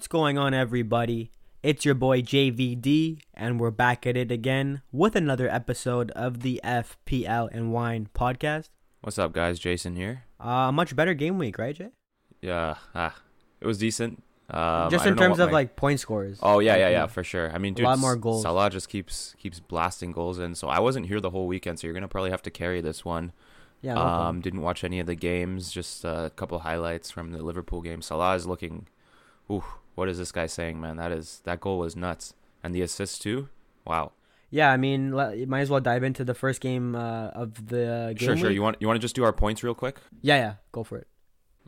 What's going on, everybody? It's your boy JVD, and we're back at it again with another episode of the FPL and Wine podcast. What's up, guys? Jason here. Uh, much better game week, right, Jay? Yeah, ah, it was decent. Um, Just in terms of my- like point scores. Oh yeah, yeah, yeah, for sure. I mean, A dude, lot more goals. Salah just keeps keeps blasting goals in. So I wasn't here the whole weekend, so you're gonna probably have to carry this one. Yeah, no um, didn't watch any of the games. Just a couple highlights from the Liverpool game. Salah is looking. Ooh, what is this guy saying, man? That is that goal was nuts, and the assist too. Wow. yeah, I mean, you might as well dive into the first game uh, of the game Sure, sure. You want you want to just do our points real quick? yeah, yeah, go for it.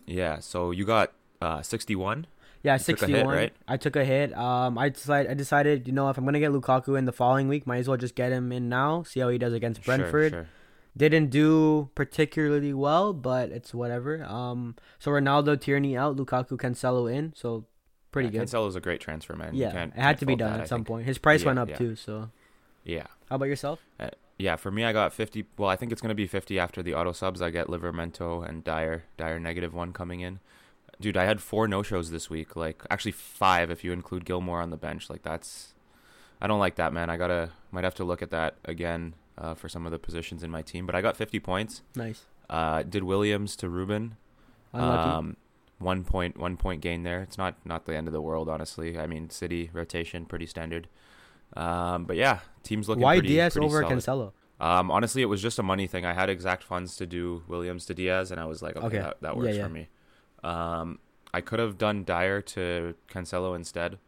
Yeah. So you got uh 61. Yeah, You took a hit, sixty-one. right? I took a hit. Um, I decided, I decided, you know, if I'm gonna get Lukaku in the following week, might as well just get him in now. See how he does against Brentford. Sure, sure. Didn't do particularly well, but it's whatever. Um, so Ronaldo, Tierney out, Lukaku, Cancelo in, so pretty yeah, good. Cancelo's a great transfer, man. You yeah, it had to be done that, at I some think. point. His price Yeah, went up yeah. too. So, Yeah. how about yourself? Yeah, for me, I got 50. Well, I think it's going to be 50 after the auto subs. I get Livramento and Dier. Dier negative one coming in. Dude, I had four no shows this week. Like, actually, five if you include Gilmour on the bench. Like, that's. I don't like that, man. I gotta. Might have to look at that again uh, for some of the positions in my team. But I got 50 points. Nice. Uh, did Williams to Ruben. Unlucky. Um, one point, one point gain there. It's not not the end of the world, honestly. I mean, City rotation pretty standard. Um, but yeah, team's looking. Why pretty, Dias pretty over solid. Cancelo? Um, honestly, it was just a money thing. I had exact funds to do Williams to Dias, and I was like, okay, Okay. that, that Yeah, works yeah. for me. Um, I could have done Dier to Cancelo instead.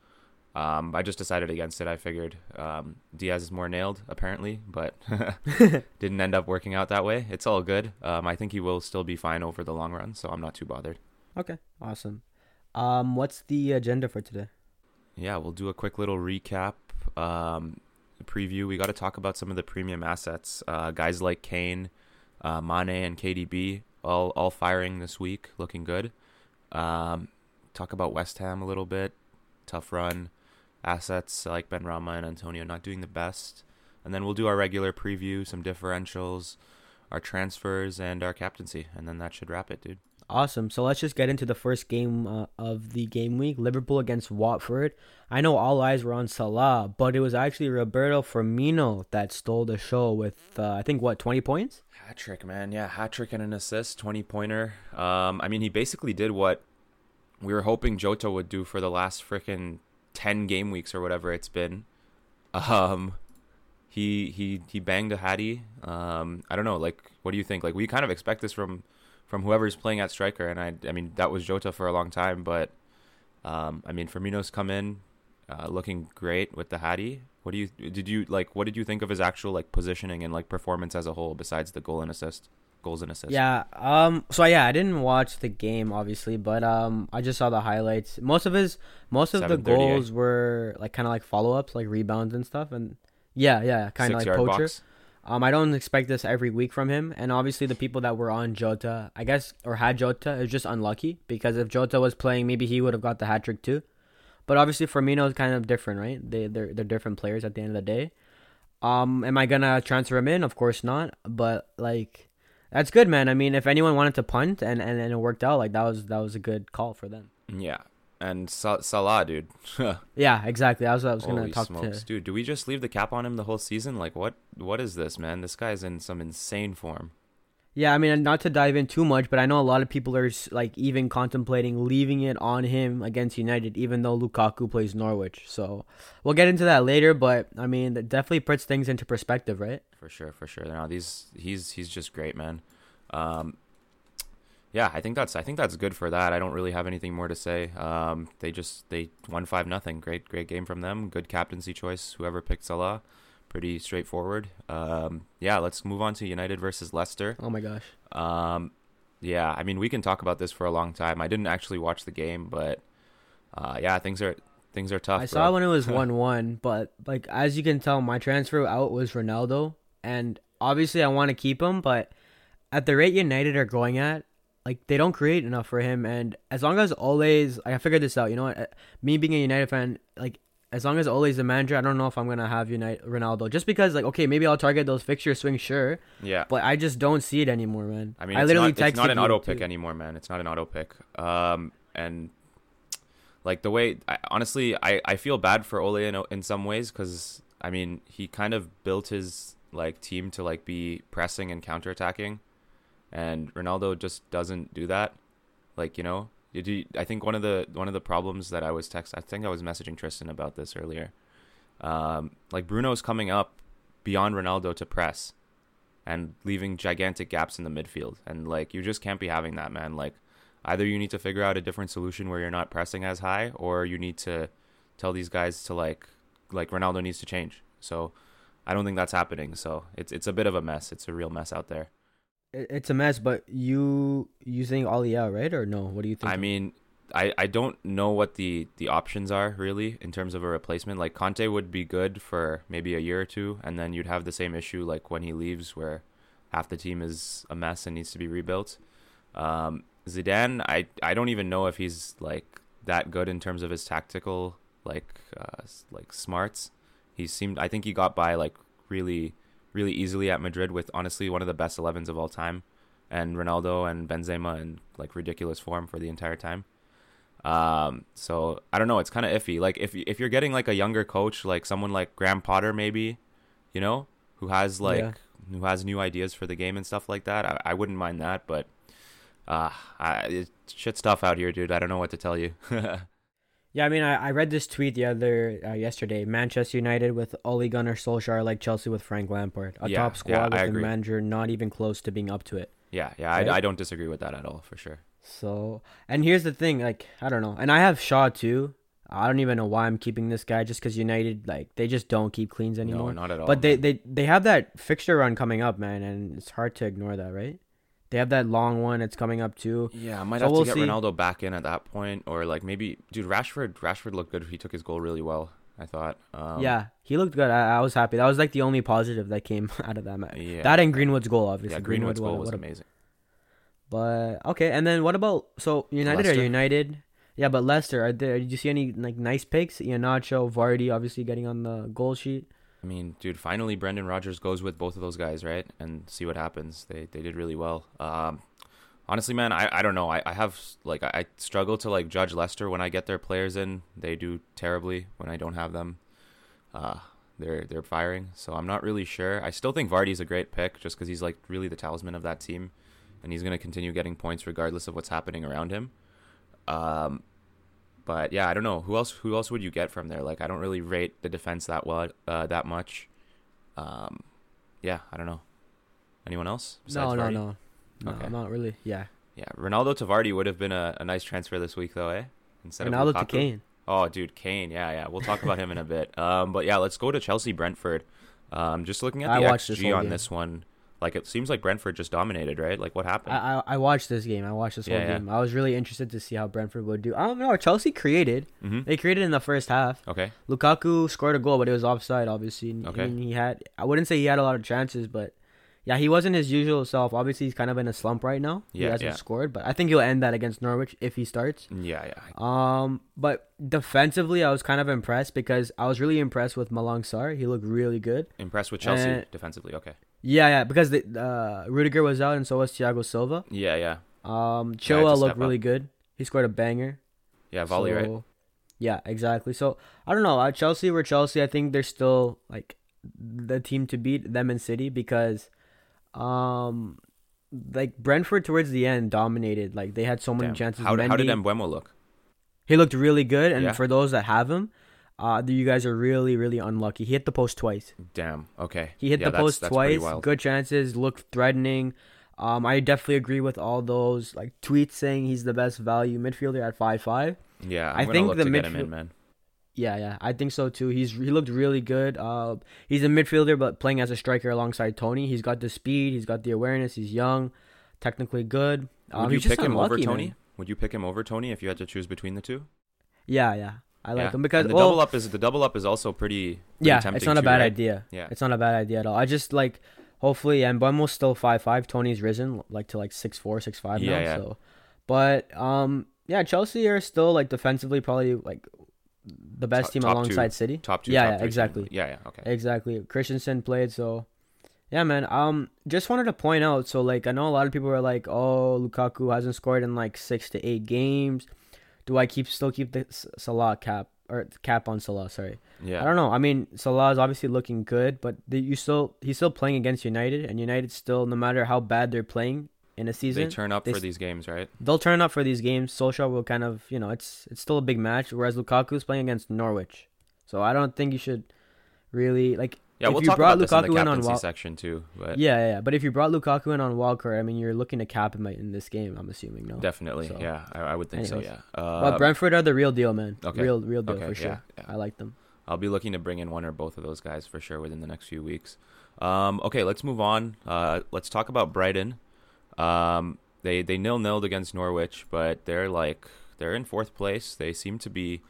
Um, I just decided against it. I figured um, Dias is more nailed, apparently, but didn't end up working out that way. It's all good. Um, I think he will still be fine over the long run, so I'm not too bothered. Okay, awesome. Um, what's the agenda for today? Yeah, we'll do a quick little recap. Um, preview. We got to talk about some of the premium assets. Uh, guys like Kane, uh, Mane, and KDB all all firing this week, looking good. Um, talk about West Ham a little bit. Tough run. Assets like Benrahma and Antonio not doing the best. And then we'll do our regular preview, some differentials, our transfers, and our captaincy. And then that should wrap it, dude. Awesome. So let's just get into the first game uh, of the game week. Liverpool against Watford. I know all eyes were on Salah, but it was actually Roberto Firmino that stole the show with uh, I think what 20 points. Hat trick, man. Yeah, hat trick and an assist, 20 pointer. Um, I mean, he basically did what we were hoping Jota would do for the last freaking 10 game weeks or whatever it's been. Um, he he he banged a Hattie. Um, I don't know, like, what do you think? Like, we kind of expect this from from whoever's playing at striker, and I I mean that was Jota for a long time, but um, I mean Firmino's come in, uh, looking great with the Hattie. What do you did you like? What did you think of his actual like positioning and like performance as a whole, besides the goal and assist, goals and assists? Yeah. Um. So yeah, I didn't watch the game obviously, but um, I just saw the highlights. Most of his, most of the goals were like kind of like follow ups, like rebounds and stuff, and yeah, yeah, kind of like poacher. box. Um, I don't expect this every week from him, and obviously the people that were on Jota, I guess, or had Jota, is just unlucky because if Jota was playing, maybe he would have got the hat trick too. But obviously Firmino is kind of different, right? They they're they're different players at the end of the day. Um, am I gonna transfer him in? Of course not. But like, that's good, man. I mean, if anyone wanted to punt and and, and it worked out, like that was that was a good call for them. Yeah, and Sa- Salah, dude. Yeah, exactly. That was what I was gonna talk smokes, to. dude! Do we just leave the cap on him the whole season? Like, what? What is this, man? This guy's in some insane form. Yeah, I mean, not to dive in too much, but I know a lot of people are like even contemplating leaving it on him against United, even though Lukaku plays Norwich. So we'll get into that later, but I mean, that definitely puts things into perspective, right? For sure, for sure. Now these, he's he's just great, man. Um, yeah, I think that's I think that's good for that. I don't really have anything more to say. Um, they just they won five nothing. Great great game from them. Good captaincy choice. Whoever picked Salah, pretty straightforward. Um, yeah, let's move on to United versus Leicester. Oh my gosh. Um, yeah, I mean we can talk about this for a long time. I didn't actually watch the game, but uh, yeah, things are things are tough. I saw when it was one-one, but like as you can tell, my transfer out was Ronaldo, and obviously I want to keep him, but at the rate United are going at, like they don't create enough for him. And as long as Ole's, I figured this out. You know what? Me being a United fan, like as long as Ole's the manager, I don't know if I'm gonna have United Ronaldo. Just because, like, okay, maybe I'll target those fixture swings, sure, Yeah. but I just don't see it anymore, man. I mean, I it's literally not, it's not an auto pick too. anymore, man. It's not an auto pick. Um, and Like the way, I, honestly, I, I feel bad for Ole in, in some ways because I mean he kind of built his like team to like be pressing and counterattacking, and Ronaldo just doesn't do that. Like you know, you, I think one of the one of the problems that I was text, I think I was messaging Tristan about this earlier. Um, like Bruno's coming up beyond Ronaldo to press, and leaving gigantic gaps in the midfield, and like you just can't be having that, man. Like either you need to figure out a different solution where you're not pressing as high, or you need to tell these guys to like like Ronaldo needs to change. So I don't think that's happening. So it's it's a bit of a mess. It's a real mess out there. It's a mess, but you using Ole out, right? Or no? What do you think? I mean, I, I don't know what the, the options are really in terms of a replacement. Like Conte would be good for maybe a year or two, and then you'd have the same issue like when he leaves, where half the team is a mess and needs to be rebuilt. Um, Zidane, I I don't even know if he's like that good in terms of his tactical like uh, like smarts. He seemed I think he got by like really really easily at Madrid with honestly one of the best 11s of all time and Ronaldo and Benzema in like ridiculous form for the entire time. Um, so I don't know, it's kind of iffy. Like if if you're getting like a younger coach, like someone like Graham Potter maybe, you know, who has like yeah. who has new ideas for the game and stuff like that, I, I wouldn't mind that, but uh, I, it's shit stuff out here, dude. I don't know what to tell you. yeah, I mean, I, I read this tweet the other uh, yesterday. Manchester United with Ole Gunnar Solskjaer, like Chelsea with Frank Lampard, a yeah, top squad yeah, with a manager not even close to being up to it. Yeah, yeah, right? I, I don't disagree with that at all, for sure. So, and here's the thing, like I don't know, and I have Shaw too. I don't even know why I'm keeping this guy just because United like they just don't keep cleans anymore. No, not at all. But they, they they have that fixture run coming up, man, and it's hard to ignore that, right? They have that long one. It's coming up too. Yeah, I might so have we'll to get see. Ronaldo back in at that point, or like maybe, dude, Rashford. Rashford looked good. He took his goal really well. I thought. Um, yeah, he looked good. I, I, was happy. That was like the only positive that came out of that match. Yeah, that and Greenwood's goal, obviously. Yeah, Greenwood's Greenwood, goal was what amazing. But okay, and then what about so United Leicester? are United? Yeah, but Leicester are there? Did you see any like nice picks? Iheanacho, Vardy, obviously getting on the goal sheet. I mean, dude, finally Brendan Rodgers goes with both of those guys, right? And see what happens. They they did really well. Um, honestly, man, I, I don't know. I, I have like I, struggle to like judge Leicester when I get their players in. They do terribly when I don't have them. Uh, they're they're firing, so I'm not really sure. I still think Vardy's a great pick just because he's like really the talisman of that team, and he's gonna continue getting points regardless of what's happening around him. Um, but yeah, I don't know who else. Who else would you get from there? Like, I don't really rate the defense that well, uh, that much. Um, yeah, I don't know. Anyone else? No, no, no, no, okay. not really. Yeah, yeah. Ronaldo to Vardy would have been a, a nice transfer this week, though, eh? Instead Ronaldo of Lukaku. to Kane. Oh, dude, Kane. Yeah, yeah. We'll talk about him in a bit. Um, but yeah, let's go to Chelsea Brentford. Um, just looking at the XG on game. this one. Like it seems like Brentford just dominated, right? Like what happened? I I, I watched this game. I watched this yeah, whole yeah. game. I was really interested to see how Brentford would do. I don't know. Chelsea created. Mm-hmm. They created in the first half. Okay. Lukaku scored a goal, but it was offside. Obviously. Okay. I mean, he had. I wouldn't say he had a lot of chances, but yeah, he wasn't his usual self. Obviously, he's kind of in a slump right now. Yeah, he hasn't yeah. scored, but I think he'll end that against Norwich if he starts. Yeah, yeah. Um, but defensively, I was kind of impressed because I was really impressed with Malang Sarr. He looked really good. Impressed with Chelsea and, defensively, okay. Yeah, yeah, because the uh, Rudiger was out and so was Thiago Silva. Yeah, yeah. Um, Chilwell looked really up. good. He scored a banger. Yeah, volley, so, right? Yeah, exactly. So I don't know. Uh, Chelsea were Chelsea. I think they're still like the team to beat them in City because, um, like Brentford towards the end dominated. Like they had so many Damn. chances. How, how did Mbeumo look? He looked really good, and yeah. for those that have him, uh, you guys are really, really unlucky. He hit the post twice. Damn. Okay. He hit yeah, the post that's, twice. Good chances. Looked threatening. Um, I definitely agree with all those like tweets saying he's the best value midfielder at five five. Yeah, I'm i think the midfield. man. Yeah, yeah, I think so too. He's he looked really good. Uh, he's a midfielder, but playing as a striker alongside Toney. He's got the speed. He's got the awareness. He's young, technically good. Um, Would you pick him unlucky, over Toney? Man. Would you pick him over Toney if you had to choose between the two? Yeah, yeah. I like yeah. him because and the well, double up is the double up is also pretty. pretty yeah, it's not a too, bad right? idea. Yeah, it's not a bad idea at all. I just like hopefully and Mbeumo's still five five. Toney's risen like to like six four, six five yeah, now. Yeah. So, but um, yeah, Chelsea are still like defensively probably like the best top, team top alongside two, City. Top two. Yeah, top yeah exactly. Yeah, yeah. Okay. Exactly. Christensen played so. Yeah, man. Um, just wanted to point out. So, like, I know a lot of people are like, "Oh, Lukaku hasn't scored in like six to eight games." Do I keep still keep the Salah cap or cap on Salah? Sorry, Yeah. I don't know. I mean, Salah is obviously looking good, but the, you still he's still playing against United, and United still, no matter how bad they're playing in a season, They turn up they for these games, right? they'll turn up for these games. Solskjaer will kind of, you know, it's it's still a big match. Whereas Lukaku's playing against Norwich, so I don't think you should really like. Yeah, if we'll you talk brought about this in the Lukaku in on captaincy Wal- section too. But Yeah, yeah, yeah, but if you brought Lukaku in on wildcard, I mean, you're looking to cap him in this game. I'm assuming, no. definitely, So- yeah, I, I would think Anyways. so. Yeah. Uh, but Brentford are the real deal, man. okay. Real, real deal okay, for sure. yeah, yeah. I like them. I'll be looking to bring in one or both of those guys for sure within the next few weeks. Um, okay, let's move on. Uh, let's talk about Brighton. Um, they they nil nilled against Norwich, but they're like they're in fourth place. They seem to be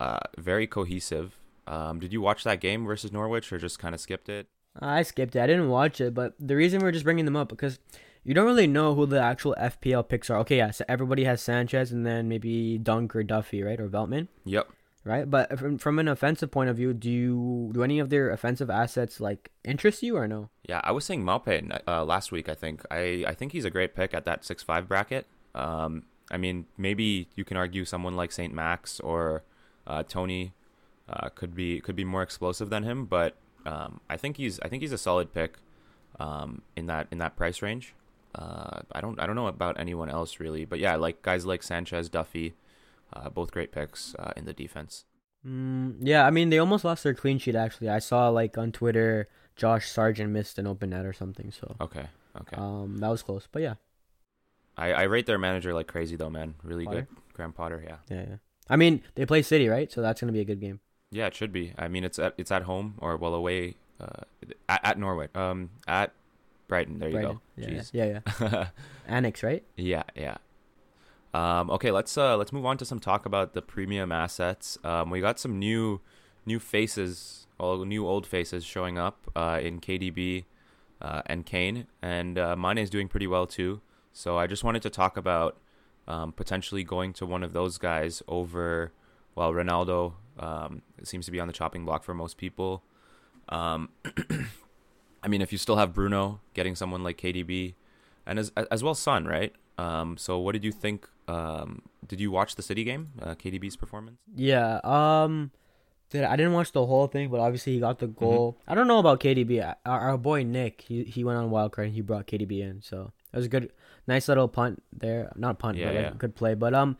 uh, very cohesive. Um, did you watch that game versus Norwich, or just kind of skipped it? I skipped it. I didn't watch it, but the reason we're just bringing them up because you don't really know who the actual FPL picks are. Okay, yeah, so everybody has Sanchez and then maybe Dunk or Duffy, right, or Veltman, Yep. right? But from from an offensive point of view, do you do any of their offensive assets like interest you or no? Yeah, I was saying Maupay uh, last week. I think I I think he's a great pick at that six five bracket. Um, I mean, maybe you can argue someone like Saint Max or uh, Tony uh, could be could be more explosive than him, but um, I think he's I think he's a solid pick um, in that in that price range. Uh, I don't I don't know about anyone else really, but yeah, like guys like Sanchez, Duffy, uh, both great picks uh, in the defense. Mm, yeah, I mean they almost lost their clean sheet. Actually, I saw like on Twitter, Josh Sargent missed an open net or something. So Okay, okay. um, that was close. But yeah, I, I rate their manager like crazy though, man. Really Potter? good, Graham Potter. Yeah. yeah, yeah. I mean they play City, right? So that's gonna be a good game. Yeah, it should be. I mean, it's at it's at home or well away uh, at, at Norwich. Um, at Brighton. There you go. Yeah, Jeez. yeah, yeah. Annex, right? yeah, yeah. Um, okay, let's uh let's move on to some talk about the premium assets. Um, we got some new new faces, all new old faces showing up uh, in KDB uh, and Kane, and uh, Mane is doing pretty well too. So I just wanted to talk about um, potentially going to one of those guys over. Well, Ronaldo um, seems to be on the chopping block for most people. Um, I mean, if you still have Bruno, getting someone like KDB, and as as well Son, right? Um, so what did you think? Um, did you watch the City game? Uh, KDB's performance? Yeah. Um. Did I didn't watch the whole thing, but obviously he got the goal. I don't know about KDB. I- Our, our boy Nick, he he went on wildcard and he brought KDB in, so it was a good, nice little punt there. Not a punt, Yeah, but like yeah. good play. But um,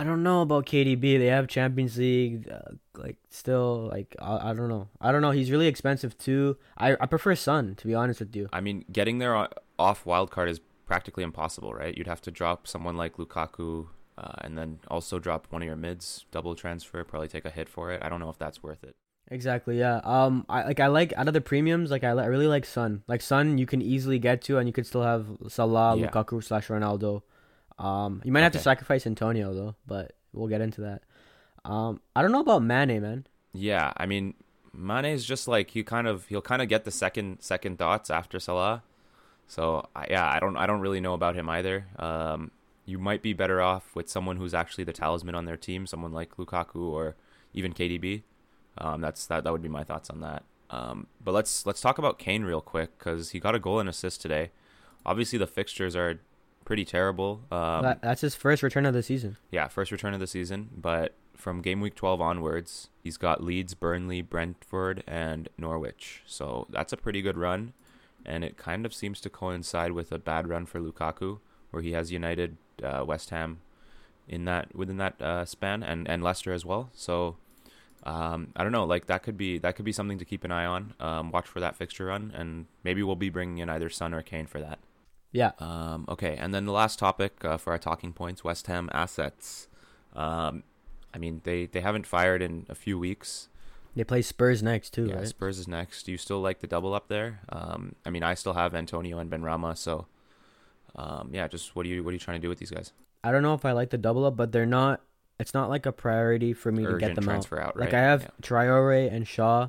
I don't know about KDB. They have Champions League, uh, like still like I, I don't know. I don't know. He's really expensive too. I I prefer Son to be honest with you. I mean, getting there off wild card is practically impossible, right? You'd have to drop someone like Lukaku, uh, and then also drop one of your mids, double transfer, probably take a hit for it. I don't know if that's worth it. Exactly. Yeah. Um. I like. I like out of the premiums. Like I, li- I really like Son. Like Son, you can easily get to, and you could still have Salah, Yeah. Lukaku slash Ronaldo. Um. You might have to sacrifice Antonio though, but we'll get into that. Um. I don't know about Mane, man. Yeah, I mean, Mane is just like he kind of he'll kind of get the second second thoughts after Salah. So I, yeah, I don't I don't really know about him either. Um, you might be better off with someone who's actually the talisman on their team, someone like Lukaku or even KDB. Um, that's that that would be my thoughts on that. Um, but let's let's talk about Kane real quick because he got a goal and assist today. Obviously, the fixtures are pretty terrible. Um, that, that's his first return of the season. yeah, first return of the season, but from game week 12 onwards, he's got Leeds, Burnley, Brentford, and Norwich. So that's a pretty good run, and it kind of seems to coincide with a bad run for Lukaku, where he has United, uh, West Ham, in that within that uh, span, and and Leicester as well. So. Um, I don't know, like that could be that could be something to keep an eye on. Um, watch for that fixture run, and maybe we'll be bringing in either Son or Kane for that. Yeah. Um, okay, and then the last topic uh, for our talking points: West Ham assets. Um, I mean, they they haven't fired in a few weeks. They play Spurs next too, yeah, right? Spurs is next. Do you still like the double up there? Um, I mean, I still have Antonio and Benrahma, so um, yeah. Just what are you what are you trying to do with these guys? I don't know if I like the double up, but they're not. It's not like a priority for me to get them out. transfer out, Like right? I have Yeah. Traore and Shaw.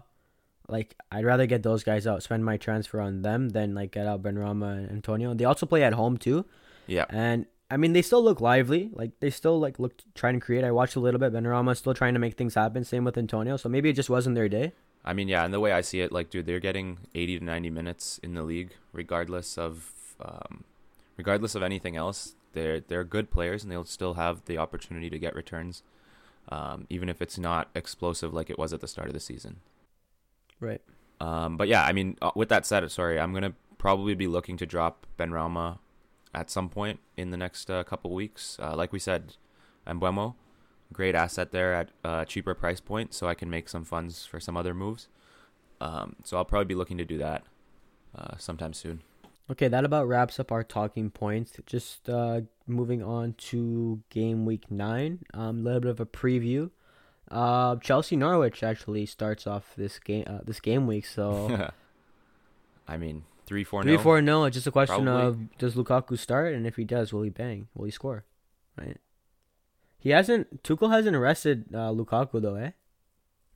Like I'd rather get those guys out, spend my transfer on them than like get out Benrahma and Antonio. They also play at home too, yeah. and I mean they still look lively. Like they still like look trying to create. I watched a little bit. Benrahma's still trying to make things happen. Same with Antonio. So maybe it just wasn't their day. I mean, yeah, and the way I see it, like, dude, they're getting 80 to 90 minutes in the league, regardless of, um, regardless of anything else. they're they're good players and they'll still have the opportunity to get returns, um, even if it's not explosive like it was at the start of the season. Right. Um, but yeah, I mean, uh, with that said, sorry, I'm gonna probably be looking to drop Benrahma at some point in the next uh, couple weeks. Uh, like we said, Mbeumo, great asset there at a cheaper price point, so I can make some funds for some other moves. Um, so I'll probably be looking to do that uh, sometime soon. Okay, that about wraps up our talking points. Just uh, moving on to game week nine. A um, little bit of a preview. Uh, Chelsea Norwich actually starts off this game uh, this game week. So I mean, three four three four no. It's just a question Probably. of does Lukaku start, and if he does, will he bang? Will he score? Right. He hasn't. Tuchel hasn't arrested uh, Lukaku though, eh?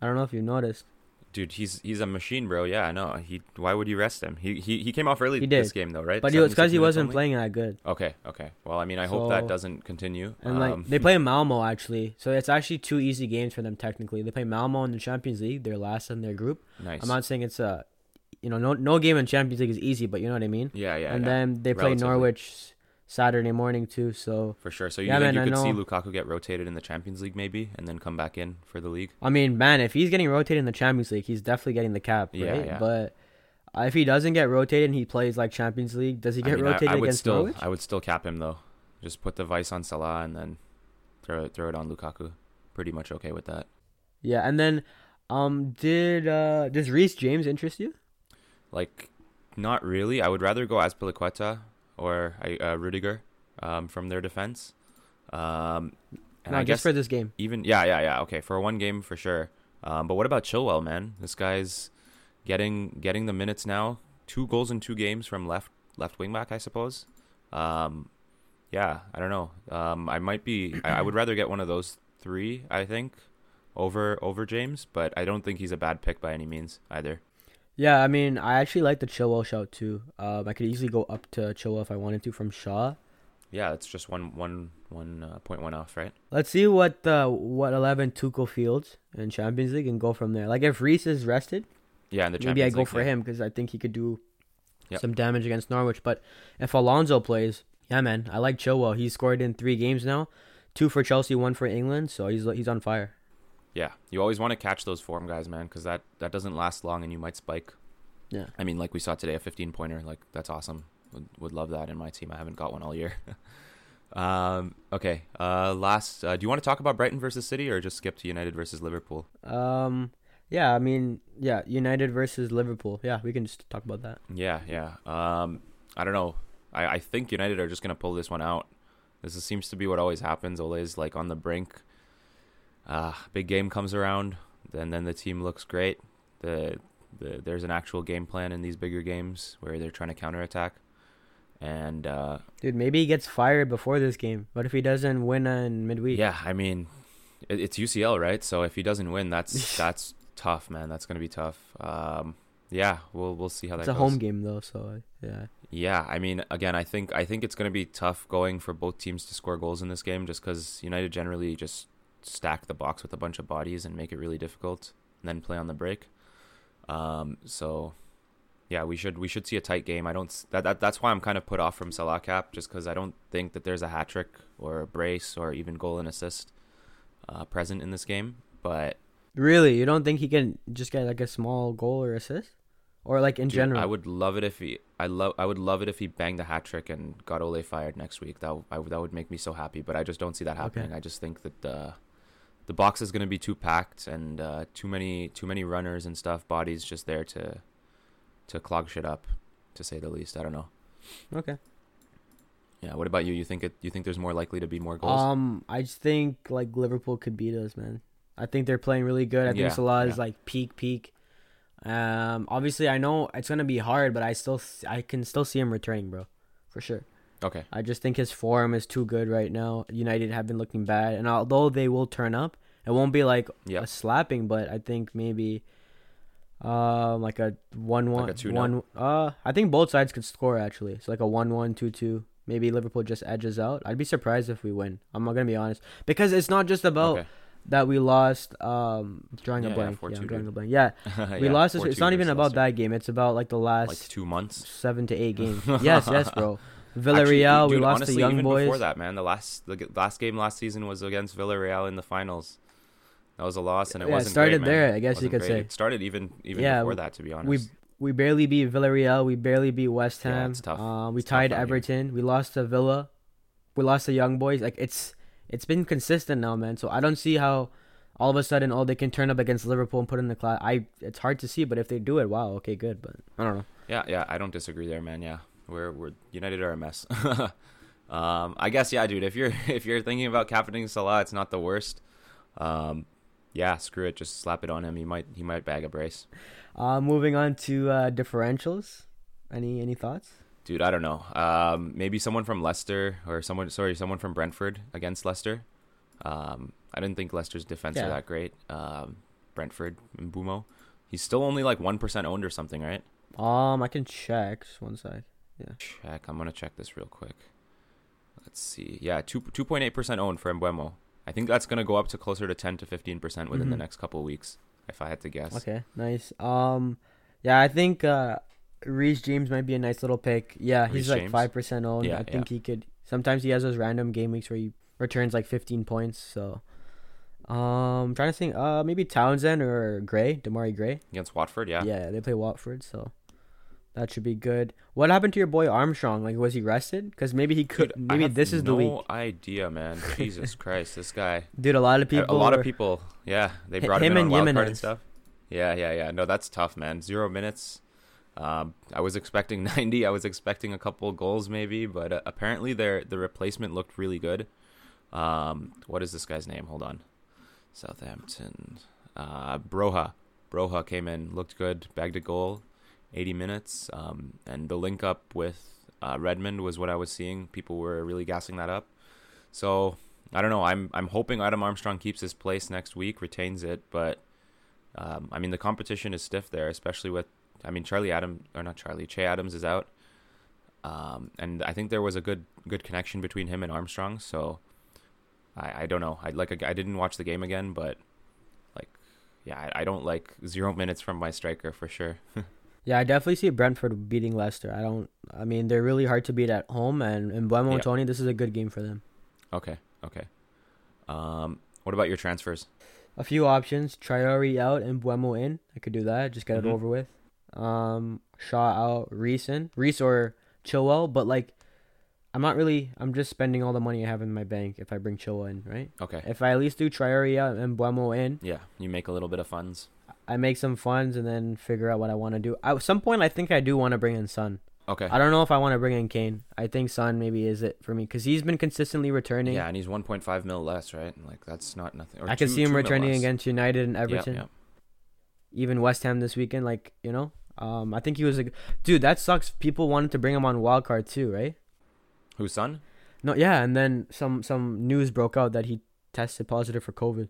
I don't know if you noticed. Dude, he's he's a machine, bro. Yeah, I know. He why would you rest him? He he, he came off early he did. this game though, right? But it's because he wasn't only? playing that good. Okay, okay. Well, I mean, I so, hope that doesn't continue. And um, like they play Malmo actually, so it's actually two easy games for them technically. They play Malmo in the Champions League. They're last in their group. Nice. I'm not saying it's a, you know, no no game in Champions League is easy, but you know what I mean. Yeah, yeah. And yeah. then they Relatively. play Norwich Saturday morning too. So for sure. So you yeah, think man, you could see Lukaku get rotated in the Champions League maybe, and then come back in for the league? I mean, man, if he's getting rotated in the Champions League, he's definitely getting the cap, right? Yeah, yeah. But uh, if he doesn't get rotated and he plays like Champions League, does he get I mean, rotated I, I would against still, Norwich? I would still cap him though. Just put the vice on Salah and then throw it throw it on Lukaku. Pretty much okay with that. Yeah, and then um, did uh, does Reece James interest you? Like, not really. I would rather go Azpilicueta or uh, Rudiger um, from their defense. Um, and no, I guess for this game. Even yeah, yeah, yeah. Okay, for one game for sure. Um, but what about Chilwell, man? This guy's getting getting the minutes now. Two goals in two games from left left wing back, I suppose. Um, yeah, I don't know. Um, I might be. I, I, would rather get one of those three. I think over over James, but I don't think he's a bad pick by any means either. Yeah, I mean, I actually like the Chilwell shout too. Um, I could easily go up to Chilwell if I wanted to from Shaw yeah, it's just one one one uh, point one off, right? Let's see what uh, what eleven Tuchel fields in Champions League and go from there. Like if Reece is rested, yeah, in the maybe I go League, for yeah. him because I think he could do yep. some damage against Norwich. But if Alonso plays, yeah, man, I like Chilwell. He's scored in three games now, two for Chelsea, one for England, so he's he's on fire. Yeah, you always want to catch those form guys, man, because that that doesn't last long and you might spike. Yeah, I mean, like we saw today, a 15 pointer, like that's awesome. Would would love that in my team. I haven't got one all year. Um, okay. Uh, last, uh, do you want to talk about Brighton versus City, or just skip to United versus Liverpool? Um, yeah. I mean, yeah, United versus Liverpool. Yeah, we can just talk about that. Yeah, yeah. Um, I don't know. I, I think United are just gonna pull this one out. This seems to be what always happens. Ole's like on the brink. Uh, big game comes around, and then the team looks great. The, the there's an actual game plan in these bigger games where they're trying to counterattack. And uh, dude, maybe he gets fired before this game. What if he doesn't win in midweek? Yeah, I mean, it, it's UCL, right? So if he doesn't win, that's that's tough, man. That's gonna be tough. Um, yeah, we'll we'll see how it's that. It's a home game though, so yeah. Yeah, I mean, again, I think I think it's gonna be tough going for both teams to score goals in this game, just because United generally just stack the box with a bunch of bodies and make it really difficult, and then play on the break. Um, so yeah, we should we should see a tight game. I don't that, that that's why I'm kind of put off from Salah cap just because I don't think that there's a hat trick or a brace or even goal and assist uh, present in this game. But really, you don't think he can just get like a small goal or assist, or like in dude, general? I would love it if he I love I would love it if he banged the hat trick and got Ole fired next week. That I, that would make me so happy. But I just don't see that happening. Okay. I just think that the the box is going to be too packed and uh, too many too many runners and stuff. Bodies just there to to clog shit up, to say the least. I don't know. Okay. Yeah. What about you? You think it? You think there's more likely to be more goals? Um, I just think like Liverpool could beat us, man. I think they're playing really good. I think yeah, Salah yeah. is like peak, peak. Um, obviously, I know it's gonna be hard, but I still, I can still see him returning, bro, for sure. Okay. I just think his form is too good right now. United have been looking bad, and although they will turn up, it won't be like yep. a slapping, but I think maybe uh, like a one one like a one. Uh, I think both sides could score actually. It's like a one one two two. Maybe Liverpool just edges out. I'd be surprised if we win. I'm not gonna be honest because it's not just about okay. that we lost. Um, drawing yeah, a blank. Yeah, yeah I'm drawing a blank. Yeah, we yeah, lost. This, it's not even about that game. It's about like the last like two months, seven to eight games. yes, yes, bro. Villarreal, Actually, we lost honestly, the young even boys. Before that, man, the last the last game last season was against Villarreal in the finals. That was a loss, and it Yeah, wasn't started great, there, I guess you could great. say. It started even even Yeah, before that, to be honest. we we barely beat Villarreal. We barely beat West Ham. Yeah, it's tough. Uh, we It's tied here. Everton. We lost to Villa. We lost to Young Boys. Like it's it's been consistent now, man. So I don't see how all of a sudden oh they can turn up against Liverpool and put in the class. I it's hard to see, but if they do it, wow, okay, good. But I don't know. Yeah, yeah, I don't disagree there, man. Yeah, we're we're United are a mess. um, I guess yeah, dude. If you're if you're thinking about captaining Salah, it's not the worst. Um, yeah, screw it. Just slap it on him. He might he might bag a brace, Uh, moving on to uh, differentials. Any any thoughts? dude. I don't know. Um, maybe someone from Leicester or someone sorry someone from Brentford against Leicester. Um, I didn't think Leicester's defense Yeah. are that great. Um, Brentford and Mbeumo. He's still only like one percent owned or something, right? Um, I can check. Just one sec. Check. I'm gonna check this real quick. Let's see. Yeah, two two point eight percent owned for Mbeumo. I think that's gonna go up to closer to ten to fifteen percent within the Mhm. next couple weeks, if I had to guess. Okay, nice. Um, yeah, I think uh, Reece James might be a nice little pick. Yeah, he's Reece like five percent owned. Yeah, I think he could. Sometimes he has those random game weeks where he returns like fifteen points. So, um, trying to think. Uh, maybe Townsend or Gray, Demarai Gray. Against Watford, yeah. Yeah, they play Watford, so that should be good. What happened to your boy Armstrong? Like, was he rested? Because maybe he could. Dude, I maybe this is no the week, idea, man. Jesus Christ, this guy. dude. A lot of people. a lot of people. Yeah, they brought him, him in on and wild card and stuff. Yeah, yeah, yeah. No, that's tough, man. Zero minutes. Um, I was expecting 90. I was expecting a couple goals maybe, but uh, apparently their the replacement looked really good. Um, what is this guy's name? Hold on. Southampton. Uh, Broja. Broja came in, looked good, bagged a goal, 80 minutes. Um, and the link up with uh, Redmond was what I was seeing. People were really gassing that up. So I don't know. I'm I'm hoping Adam Armstrong keeps his place next week, retains it. But um, I mean, the competition is stiff there, especially with. I mean, Charlie Adam or not Charlie Che Adams is out, um, and I think there was a good good connection between him and Armstrong. So I I don't know. I like I didn't watch the game again, but like yeah, I, I don't like zero minutes from my striker for sure. Yeah, I definitely see Brentford beating Leicester. I don't. I mean, they're really hard to beat at home, and and Mbeumo and Toney, this is a good game for them. okay, okay. Um, what about your transfers? A few options: Traore out and Mbeumo in. I could do that. Just get Mhm. it over with. Um, Shaw out, Reece in, Reece or Chilwell. But like, I'm not really. I'm just spending all the money I have in my bank if I bring Chilwell in, right? Okay. If I at least do Traore out and Mbeumo in, Yeah, you make a little bit of funds. I make some funds and then figure out what I want to do. At some point, I think I do want to bring in Son. Okay. I don't know if I want to bring in Kane. I think Son maybe is it for me because he's been consistently returning. Yeah, and he's 1.5 mil less, right? Like that's not nothing. or I two- see him returning against United and Everton, yeah. even West Ham this weekend. Like you know, um, I think he was a dude. That sucks. People wanted to bring him on wild card too, right? Whose son? No, yeah, and then some some news broke out that he tested positive for COVID.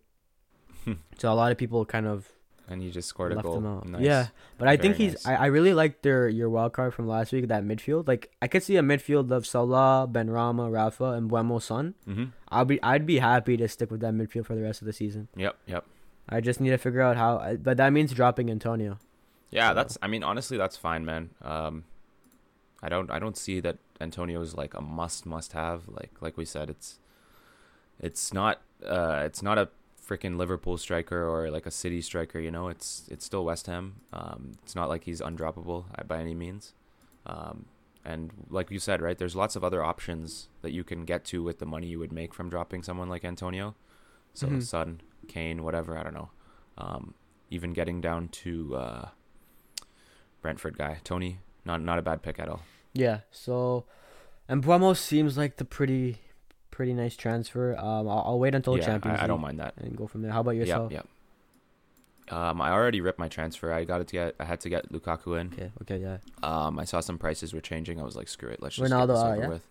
so a lot of people kind of And he just scored a left goal. him out. Nice. Yeah, but I think he's. nice. I, I really like their your wild card from last week. That midfield, like I could see a midfield of Salah, Benrahma, Rafa, and Mbeumo Son. Mm-hmm. I'll be I'd be happy to stick with that midfield for the rest of the season. Yep. Yep. I just need to figure out how. But that means dropping Antonio. Yeah, So- that's. I mean, honestly, that's fine, man. Um, I don't. I don't see that Antonio is like a must. Must have. Like like we said, it's. It's not. Uh, it's not a freaking Liverpool striker or like a City striker. You know, it's it's still West Ham. Um, it's not like he's undroppable uh, by any means. Um, and like you said, right, there's lots of other options that you can get to with the money you would make from dropping someone like Antonio. So Mhm. Son, Kane, whatever. I don't know. Um, even getting down to uh, Brentford guy Toney, not not a bad pick at all. Yeah. So, and Mbeumo seems like the pretty, pretty nice transfer. Um, I'll, I'll wait until yeah, Champions I, I don't mind that. and go from there. How about yourself? yeah. Um, I already ripped my transfer. I got it to get. I had to get Lukaku in. Okay. Okay. Yeah. Um, I saw some prices were changing. I was like, screw it, let's just Ronaldo get this out, over yeah? with.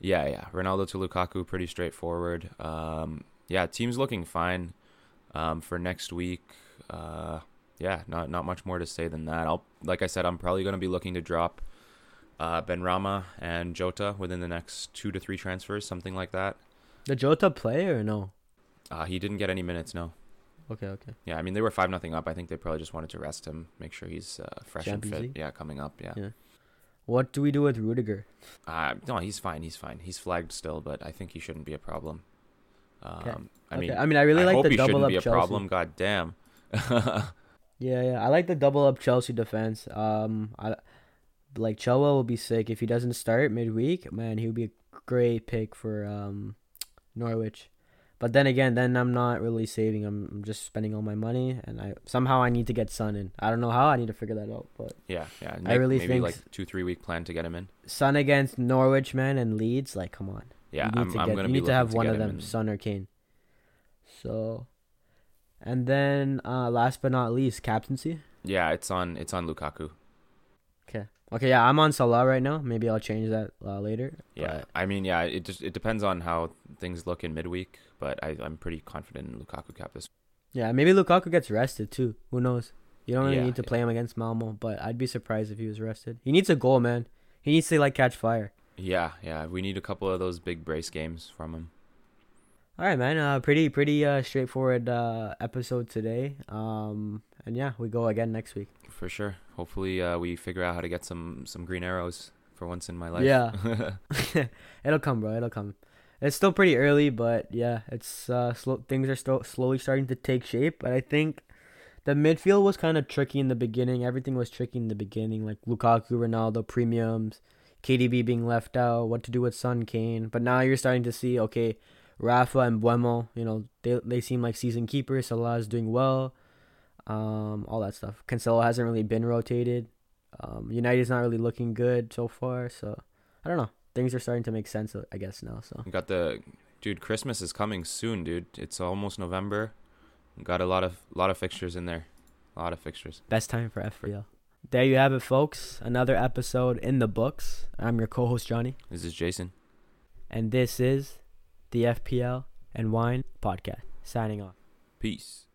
Yeah, yeah. Ronaldo to Lukaku, pretty straightforward. Um, yeah, team's looking fine. Um, for next week, uh, yeah, not not much more to say than that. I'll like I said, I'm probably going to be looking to drop uh, Benrahma and Jota within the next two to three transfers, something like that. The Jota play or no? Uh, he didn't get any minutes, no. Okay. Okay. Yeah, I mean they were five nothing up. I think they probably just wanted to rest him, make sure he's uh, fresh Champions and fit. League? Yeah, coming up. Yeah. Yeah. What do we do with Rudiger? Uh, no, he's fine. He's fine. He's flagged still, but I think he shouldn't be a problem. Um, Okay. I Okay, mean, I mean, I really I like the he double shouldn't up be a Chelsea. problem. God damn. Yeah, yeah. I like the double up Chelsea defense. Um, I like Chilwell will be sick if he doesn't start midweek. Man, he would be a great pick for um Norwich. But then again, then I'm not really saving. I'm, I'm just spending all my money, and I somehow I need to get Son in. I don't know how. I need to figure that out. But yeah, yeah. I really maybe think- like two, three week plan to get him in. Son against Norwich, man, and Leeds. Like, come on. Yeah, you need I'm, to I'm gonna you need to have looking one of them, in. Son or Kane. So, and then uh last but not least, captaincy. Yeah, it's on. It's on Lukaku. Okay. Okay. Yeah, I'm on Salah right now. Maybe I'll change that uh, later. Yeah, but- I mean, yeah, it just it depends on how things look in midweek, but I, I'm pretty confident in Lukaku cap this. Yeah, maybe Lukaku gets rested too. Who knows? You don't really Yeah, need to yeah. play him against Malmo, but I'd be surprised if he was rested. He needs a goal, man. He needs to like catch fire. Yeah, yeah, we need a couple of those big brace games from him. All right, man. Uh, pretty pretty uh straightforward uh episode today. Um, and yeah, we go again next week. For sure. Hopefully, uh, we figure out how to get some some green arrows for once in my life. Yeah. It'll come, bro. It'll come. It's still pretty early, but yeah, it's uh slow. Things are still slowly starting to take shape. But I think the midfield was kind of tricky in the beginning. Everything was tricky in the beginning, like Lukaku, Ronaldo, premiums, KDB being left out, what to do with Son, Kane. But now you're starting to see, okay, Rafa and Mbeumo, you know, they they seem like season keepers. Salah is doing well, um, all that stuff. Cancelo hasn't really been rotated. Um, United's not really looking good so far, so I don't know. Things are starting to make sense, I guess now. So We got the dude. Christmas is coming soon, dude. It's almost November. We got a lot of lot of fixtures in there. A lot of fixtures. best time for FPL. There you have it, folks. Another episode in the books. I'm your co-host Johnny, This is Jason. and this is the FPL and Wine podcast. Signing off. Peace.